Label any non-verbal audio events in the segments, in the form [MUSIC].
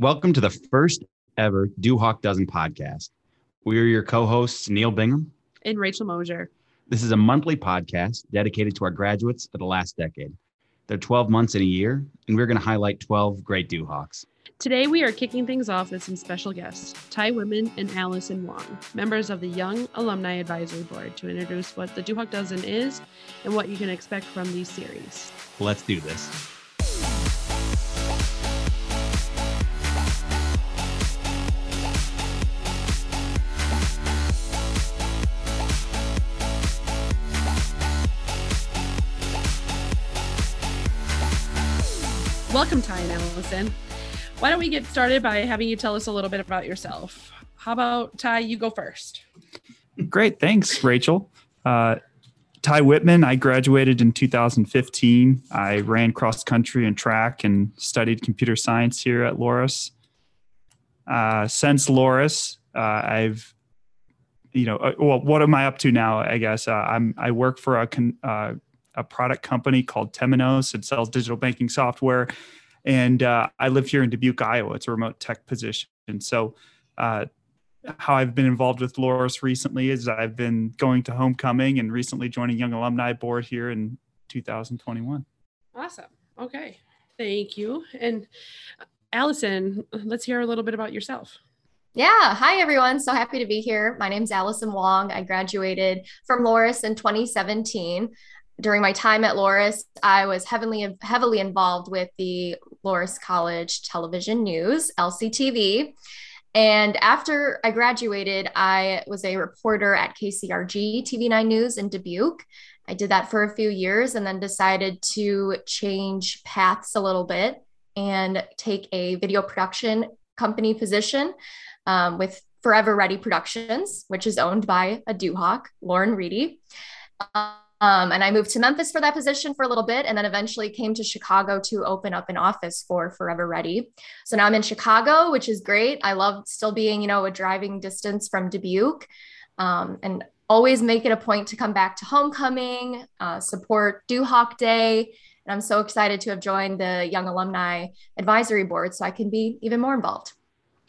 Welcome to the first ever Duhawk Dozen podcast. We are your co hosts, Neil Bingham and Rachel Moser. This is a monthly podcast dedicated to our graduates of the last decade. They're 12 months in a year, and we're going to highlight 12 great Duhawks. Today, we are kicking things off with some special guests, Ty Wittman and Allison Wong, members of the Young Alumni Advisory Board, to introduce what the Duhawk Dozen is and what you can expect from these series. Let's do this. Welcome, Ty and Allison. Why don't we get started by having you tell us a little bit about yourself? How about Ty? You go first. Great, thanks, Rachel. Uh, Ty Wittman. I graduated in 2015. I ran cross country and track and studied computer science here at Loras. Uh, since Loras, uh, I've, you know, uh, well, what am I up to now? I guess uh, I'm. I work for a con, uh, a product company called Temenos. It sells digital banking software. And uh, I live here in Dubuque, Iowa. It's a remote tech position. And so, uh, how I've been involved with Loras recently is I've been going to homecoming and recently joining Young Alumni Board here in 2021. Awesome. Okay. Thank you. And Allison, let's hear a little bit about yourself. Yeah. Hi, everyone. So happy to be here. My name is Allison Wong. I graduated from Loras in 2017 during my time at Loras, I was heavily heavily involved with the Loras College Television News (LCTV). And after I graduated, I was a reporter at KCRG TV9 News in Dubuque. I did that for a few years and then decided to change paths a little bit and take a video production company position um, with Forever Ready Productions, which is owned by a Duhawk, Lauren Reedy. Um, um, and I moved to Memphis for that position for a little bit, and then eventually came to Chicago to open up an office for Forever Ready. So now I'm in Chicago, which is great. I love still being, you know, a driving distance from Dubuque, um, and always make it a point to come back to homecoming, uh, support Duhawk Day. And I'm so excited to have joined the Young Alumni Advisory Board so I can be even more involved.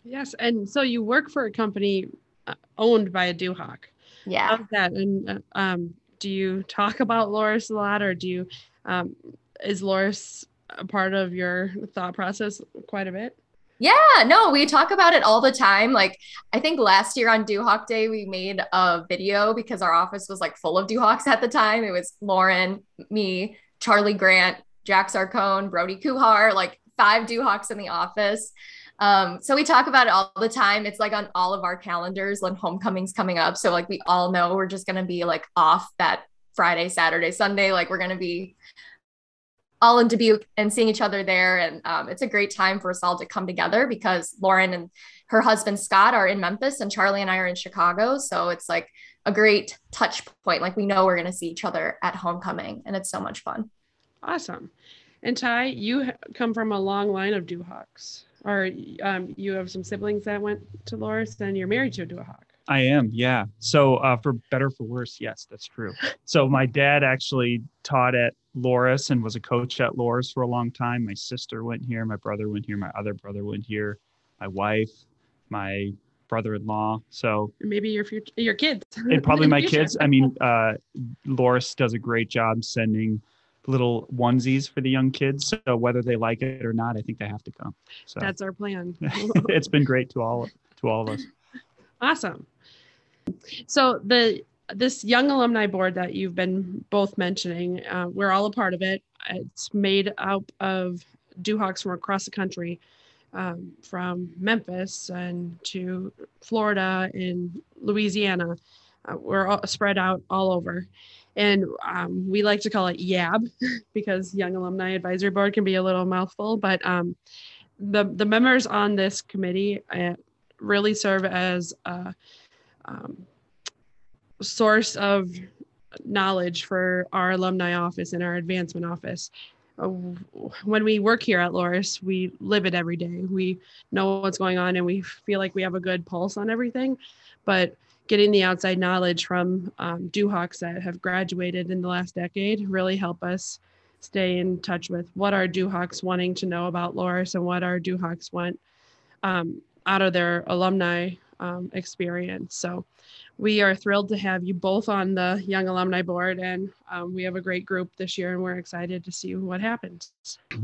Yes, and so you work for a company uh, owned by a Duhawk. Yeah. How's that? And uh, um, do you talk about Loras a lot or do you um, is Loras a part of your thought process quite a bit? Yeah, no, we talk about it all the time. Like, I think last year on Duhawk Day, we made a video because our office was like full of Duhawks at the time. It was Lauren, me, Charlie Grant, Jack Sarcone, Brody Kuhar, like five Duhawks in the office. Um, so we talk about it all the time. It's like on all of our calendars when homecoming's coming up. So like we all know we're just gonna be like off that Friday, Saturday, Sunday. Like we're gonna be all in Dubuque and seeing each other there. And um, it's a great time for us all to come together because Lauren and her husband Scott are in Memphis and Charlie and I are in Chicago. So it's like a great touch point. Like we know we're to see each other at homecoming and it's so much fun. Awesome. And Ty, you come from a long line of Duhawks or um, you have some siblings that went to Loras and you're married to a Duhawk. I am, yeah. So uh, for better for worse, yes, that's true. [LAUGHS] So my dad actually taught at Loras and was a coach at Loras for a long time. My sister went here, my brother went here, my other brother went here, my wife, my brother-in-law. So maybe your future, your kids, and probably [LAUGHS] my kids. I mean, uh, Loras does a great job sending little onesies for the young kids. So whether they like it or not, I think they have to come. So that's our plan. [LAUGHS] [LAUGHS] it's been great to all to all of us. Awesome. So the this young alumni board that you've been both mentioning, uh, we're all a part of it. It's made up of Duhawks from across the country, um, from Memphis and to Florida and Louisiana. Uh, we're all spread out all over. And um, we like to call it YAB [LAUGHS] because Young Alumni Advisory Board can be a little mouthful. But um, the, the members on this committee uh, really serve as a um, source of knowledge for our alumni office and our advancement office. Uh, when we work here at Loras, we live it every day. We know what's going on and we feel like we have a good pulse on everything. But getting the outside knowledge from um, Duhawks that have graduated in the last decade really help us stay in touch with what our Duhawks wanting to know about Loras and what our Duhawks want um, out of their alumni um, experience. So we are thrilled to have you both on the Young Alumni Board, and um, we have a great group this year, and we're excited to see what happens.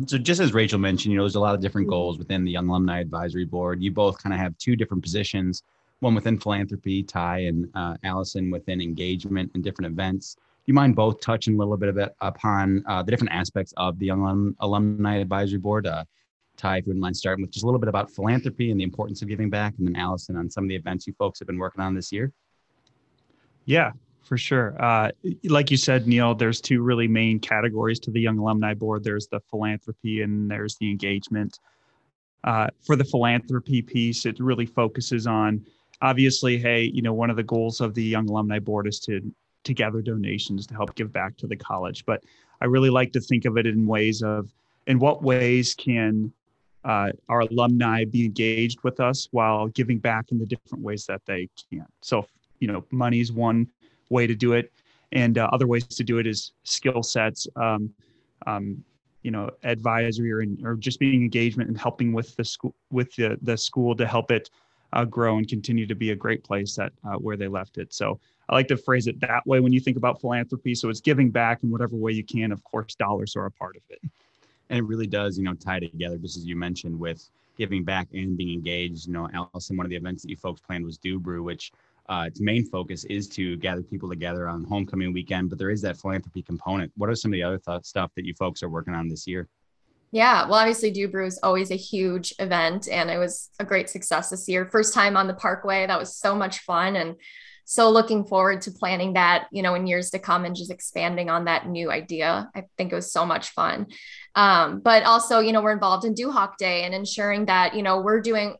So, just as Rachel mentioned, you know, there's a lot of different Mhm. goals within the Young Alumni Advisory Board. You both kind of have two different positions one within philanthropy, Ty and uh, Allison within engagement and different events. Do you mind both touching a little bit of it upon uh, the different aspects of the Young Alum- Alumni Advisory Board? Uh, Ty, if you wouldn't mind starting with just a little bit about philanthropy and the importance of giving back, and then Allison on some of the events you folks have been working on this year. Yeah, for sure. Uh, like you said, Neil, there's two really main categories to the Young Alumni Board. There's the philanthropy and there's the engagement. Uh, for the philanthropy piece, it really focuses on obviously, hey, you know, one of the goals of the Young Alumni Board is to to gather donations to help give back to the college. But I really like to think of it in ways of in what ways can uh, our alumni be engaged with us while giving back in the different ways that they can. So, you know, money is one way to do it, and uh, other ways to do it is skill sets, um, um, you know, advisory or, or just being engagement and helping with the school with the, the school to help it uh, grow and continue to be a great place that uh, where they left it. So I like to phrase it that way when you think about philanthropy. So it's giving back in whatever way you can. Of course, dollars are a part of it. [LAUGHS] and it really does you know tie together just as you mentioned with giving back and being engaged you know allison one of the events that you folks planned was do brew which uh, its main focus is to gather people together on homecoming weekend but there is that philanthropy component what are some of the other th- stuff that you folks are working on this year Yeah, well, obviously, Do Brew is always a huge event, and it was a great success this year. First time on the Parkway, that was so much fun, and so looking forward to planning that, you know, in years to come and just expanding on that new idea. I think it was so much fun. Um, but also, you know, we're involved in Duhawk Day and ensuring that, you know, we're doing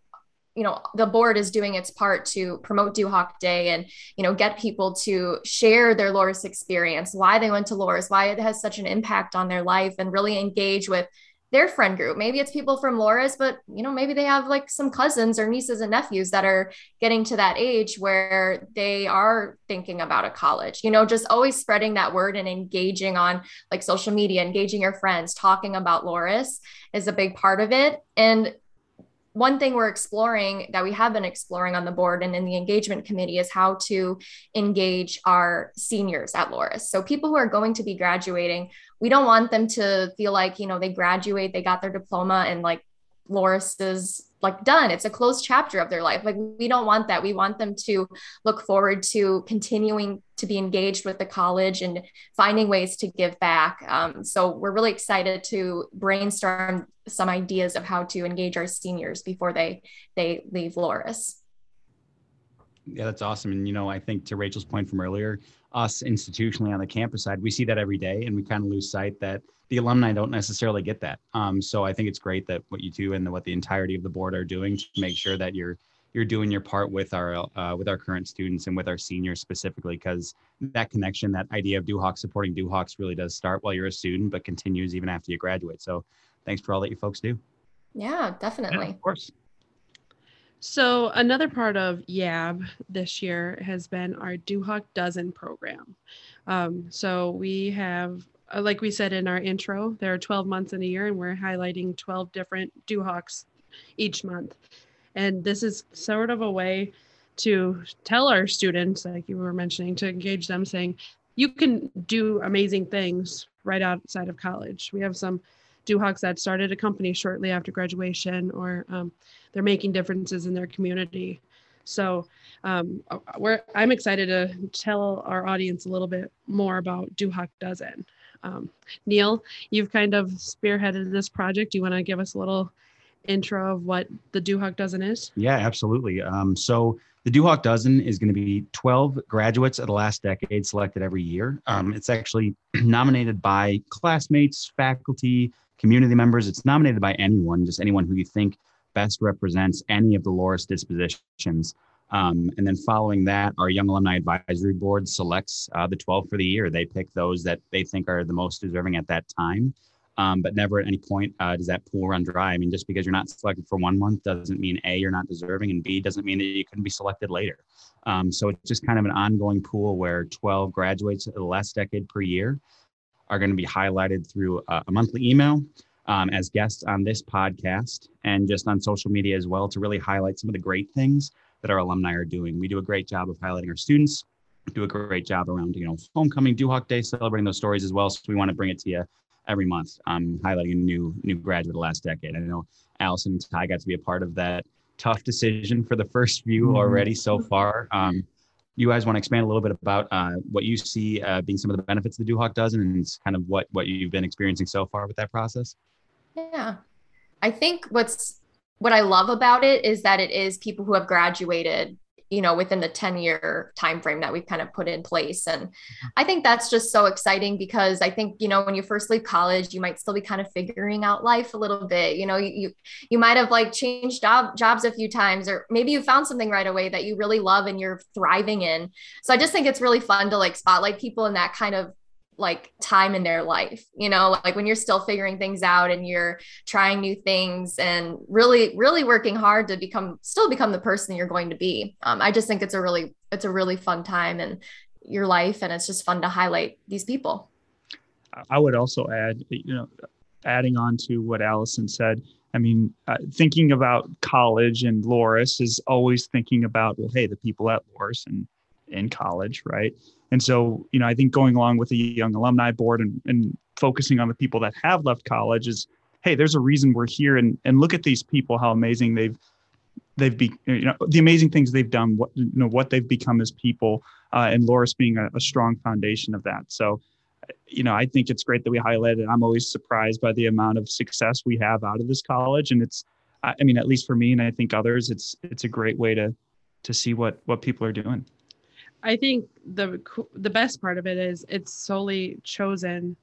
you know the board is doing its part to promote Duhawk Day and you know get people to share their Loras experience, why they went to Loras, why it has such an impact on their life, and really engage with their friend group. Maybe it's people from Loras, but you know maybe they have like some cousins or nieces and nephews that are getting to that age where they are thinking about a college. You know, just always spreading that word and engaging on like social media, engaging your friends, talking about Loras is a big part of it. And one thing we're exploring that we have been exploring on the board and in the engagement committee is how to engage our seniors at Loras. So people who are going to be graduating, we don't want them to feel like, you know, they graduate, they got their diploma and like Loras is like done. It's a closed chapter of their life. Like we don't want that. We want them to look forward to continuing to be engaged with the college and finding ways to give back. Um, so we're really excited to brainstorm some ideas of how to engage our seniors before they they leave Loras. Yeah, that's awesome. And, you know, I think to Rachel's point from earlier, us institutionally on the campus side, we see that every day and we kind of lose sight that the alumni don't necessarily get that. Um, so I think it's great that what you do and what the entirety of the board are doing to make sure that you're you're doing your part with our uh, with our current students and with our seniors specifically because that connection, that idea of Duhawks supporting Duhawks really does start while you're a student, but continues even after you graduate. So thanks for all that you folks do. Yeah, definitely. Yeah, of course. So another part of YAB this year has been our DuHawk Dozen program. Um, so we have, uh, like we said in our intro, there are 12 months in a year, and we're highlighting 12 different DuHawks each month. And this is sort of a way to tell our students, like you were mentioning, to engage them, saying you can do amazing things right outside of college. We have some DuHawks that started a company shortly after graduation, or um, they're making differences in their community. So um, we're, I'm excited to tell our audience a little bit more about DuHawk Dozen. Um, Neil, you've kind of spearheaded this project. Do you want to give us a little intro of what the DuHawk Dozen is? Yeah, absolutely. Um, so the DuHawk Dozen is going to be 12 graduates of the last decade selected every year. Um, it's actually [CLEARS THROAT] nominated by classmates, faculty, community members. It's nominated by anyone, just anyone who you think best represents any of the Loras dispositions. Um, and then following that, our Young Alumni Advisory Board selects uh, the 12 for the year. They pick those that they think are the most deserving at that time. Um, but never at any point uh, does that pool run dry. I mean, just because you're not selected for one month doesn't mean A, you're not deserving, and B, doesn't mean that you couldn't be selected later. Um, so it's just kind of an ongoing pool where 12 graduates of the last decade per year are going to be highlighted through a, a monthly email um, as guests on this podcast and just on social media as well to really highlight some of the great things that our alumni are doing. We do a great job of highlighting our students, do a great job around, you know, homecoming, Duhawk Day, celebrating those stories as well. So we want to bring it to you every month, um, highlighting a new new graduate of the last decade. I know Allison and Ty got to be a part of that tough decision for the first few mm-hmm. already so far. Um, you guys want to expand a little bit about uh, what you see uh, being some of the benefits the Duhawk does and kind of what what you've been experiencing so far with that process? Yeah, I think what's what I love about it is that it is people who have graduated you know within the 10 year time frame that we've kind of put in place. And i think that's just so exciting because i think you know when you first leave college you might still be kind of figuring out life a little bit. You know you you, you might have like changed job jobs a few times or maybe you found something right away that you really love and you're thriving in. So i just think it's really fun to like spotlight people in that kind of like time in their life you know like when you're still figuring things out and you're trying new things and really really working hard to become still become the person you're going to be. Um, i just think it's a really it's a really fun time in your life and it's just fun to highlight these people. I would also add you know adding on to what allison said i mean uh, thinking about college and Loras is always thinking about well hey the people at Loras and in college right and so, you know, I think going along with the young alumni board and, and focusing on the people that have left college is, hey, there's a reason we're here, and and look at these people, how amazing they've they've be you know the amazing things they've done, what you know what they've become as people, uh, and Loras being a, a strong foundation of that. So, you know, I think it's great that we highlight it. I'm always surprised by the amount of success we have out of this college, and it's, I mean, at least for me, and I think others, it's it's a great way to to see what what people are doing. I think the the best part of it is it's solely chosen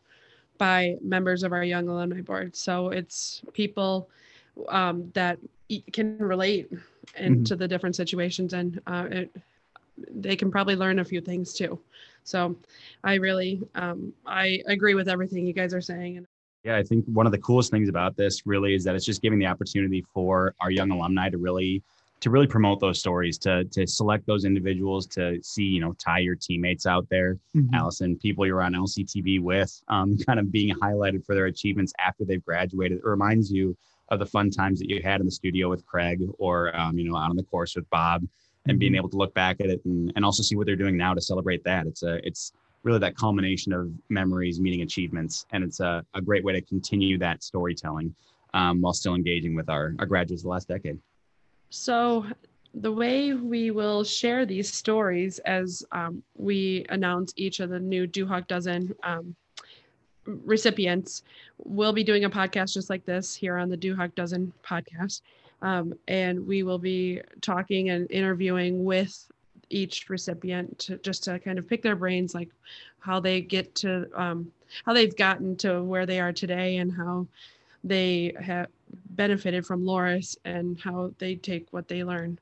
by members of our young alumni board. So it's people um, that can relate into mm-hmm. the different situations, and uh, it, they can probably learn a few things too. So I really um, I agree with everything you guys are saying. Yeah, I think one of the coolest things about this really is that it's just giving the opportunity for our young alumni to really to really promote those stories, to to select those individuals, to see you know Ty your teammates out there, mm-hmm. Allison, people you're on LCTV with, um, [LAUGHS] kind of being highlighted for their achievements after they've graduated. It reminds you of the fun times that you had in the studio with Craig, or um, you know out on the course with Bob, and being mm-hmm. able to look back at it and, and also see what they're doing now to celebrate that. It's a it's really that culmination of memories meeting achievements, and it's a, a great way to continue that storytelling um, while still engaging with our our graduates the last decade. So, the way we will share these stories as um, we announce each of the new Duhawk Dozen um, recipients, we'll be doing a podcast just like this here on the Duhawk Dozen podcast. Um, and we will be talking and interviewing with each recipient to, just to kind of pick their brains, like how they get to, um, how they've gotten to where they are today and how they have benefited from Loras and how they take what they learn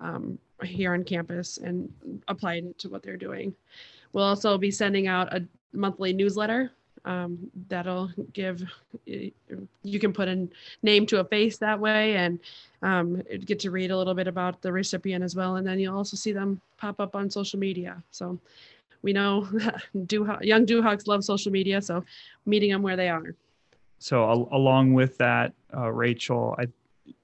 um, here on campus and apply it to what they're doing. We'll also be sending out a monthly newsletter um, that'll give you can put a name to a face that way and um, get to read a little bit about the recipient as well. And then you'll also see them pop up on social media. So we know [LAUGHS] young Duhawks love social media so meeting them where they are so al- along with that, uh, Rachel, I,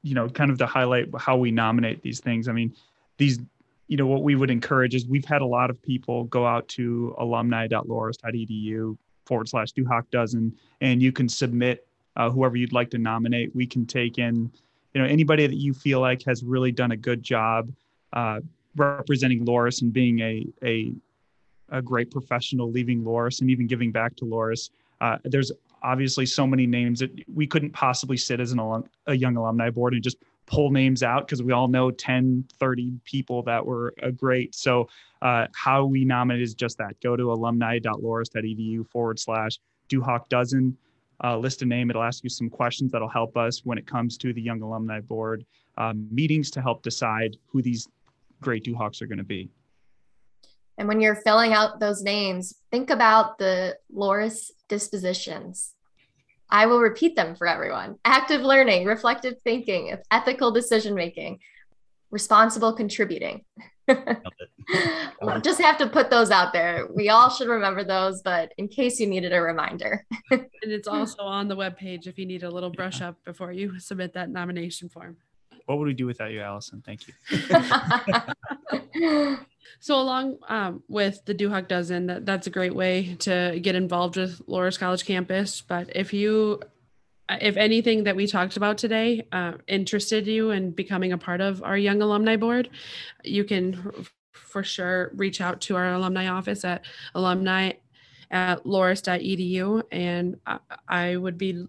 you know, kind of to highlight how we nominate these things. I mean, these, you know, what we would encourage is we've had a lot of people go out to alumni.loras.edu forward slash Duhawk dozen, and you can submit uh, whoever you'd like to nominate. We can take in, you know, anybody that you feel like has really done a good job uh, representing Loras and being a, a, a great professional, leaving Loras and even giving back to Loras. Uh, there's obviously so many names that we couldn't possibly sit as an alum, a young alumni board and just pull names out because we all know 10 30 people that were uh, great. So uh, how we nominate is just that. Go to alumni.loras.edu forward slash duhawk dozen uh, list a name. It'll ask you some questions that'll help us when it comes to the young alumni board um, meetings to help decide who these great duhawks are going to be and when you're filling out those names, think about the loras dispositions. I will repeat them for everyone active learning, reflective thinking, ethical decision making, responsible contributing. [LAUGHS] Just have to put those out there. We all should remember those, but in case you needed a reminder. [LAUGHS] and it's also on the webpage if you need a little brush up before you submit that nomination form. What would we do without you, Allison? Thank you. [LAUGHS] so along um, with the Duhawk Dozen, that, that's a great way to get involved with Loras College campus. But if you if anything that we talked about today uh, interested you in becoming a part of our young alumni board, you can for sure reach out to our alumni office at alumni at loras.edu. And I, I would be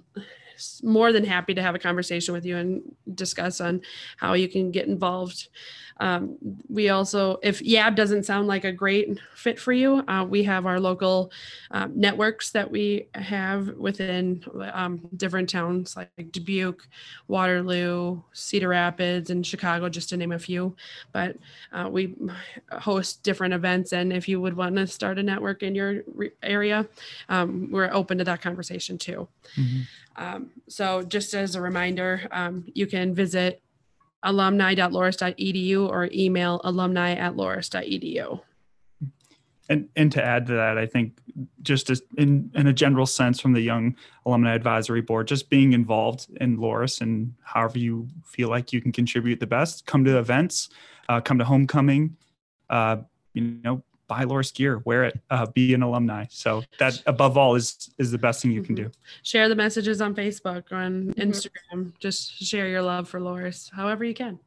more than happy to have a conversation with you and discuss on how you can get involved. Um, we also, if YAB doesn't sound like a great fit for you, uh, we have our local um, networks that we have within um, different towns like Dubuque, Waterloo, Cedar Rapids, and Chicago, just to name a few. But uh, we host different events, and if you would want to start a network in your re- area, um, we're open to that conversation too. Mm-hmm. Um, so, just as a reminder, um, you can visit alumni.loras.edu or email alumni at loras.edu. And, and to add to that, I think just as in, in a general sense from the Young Alumni Advisory Board, just being involved in Loras and however you feel like you can contribute the best, come to events, uh, come to homecoming, uh, you know, buy Loras gear, wear it, uh, be an alumni. So that above all is is the best thing you can do. Mm-hmm. Share the messages on Facebook or on mm-hmm. Instagram. Just share your love for Loras, however you can.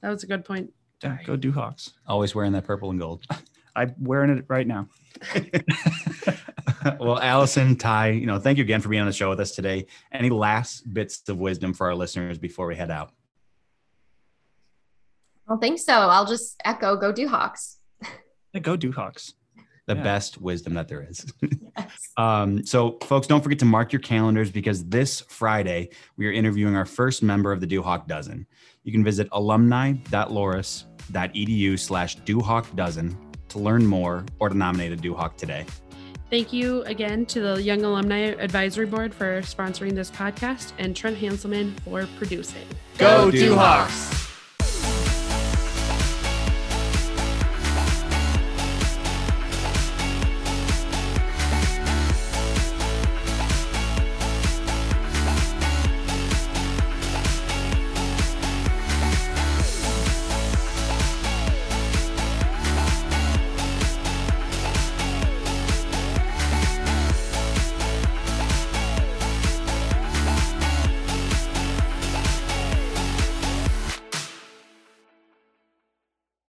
That was a good point. Yeah, go Duhawks. Always wearing that purple and gold. [LAUGHS] I'm wearing it right now. [LAUGHS] well, Allison, Ty, you know, thank you again for being on the show with us today. Any last bits of wisdom for our listeners before we head out? I don't think so. I'll just echo go Duhawks. Yeah, go Duhawks. The yeah. best wisdom that there is. [LAUGHS] yes. um, so, folks, don't forget to mark your calendars because this Friday we are interviewing our first member of the Duhawk Dozen. You can visit alumni.loras.edu slash Duhawk Dozen to learn more or to nominate a Duhawk today. Thank you again to the Young Alumni Advisory Board for sponsoring this podcast and Trent Hanselmann for producing. Go, Go Duhawks!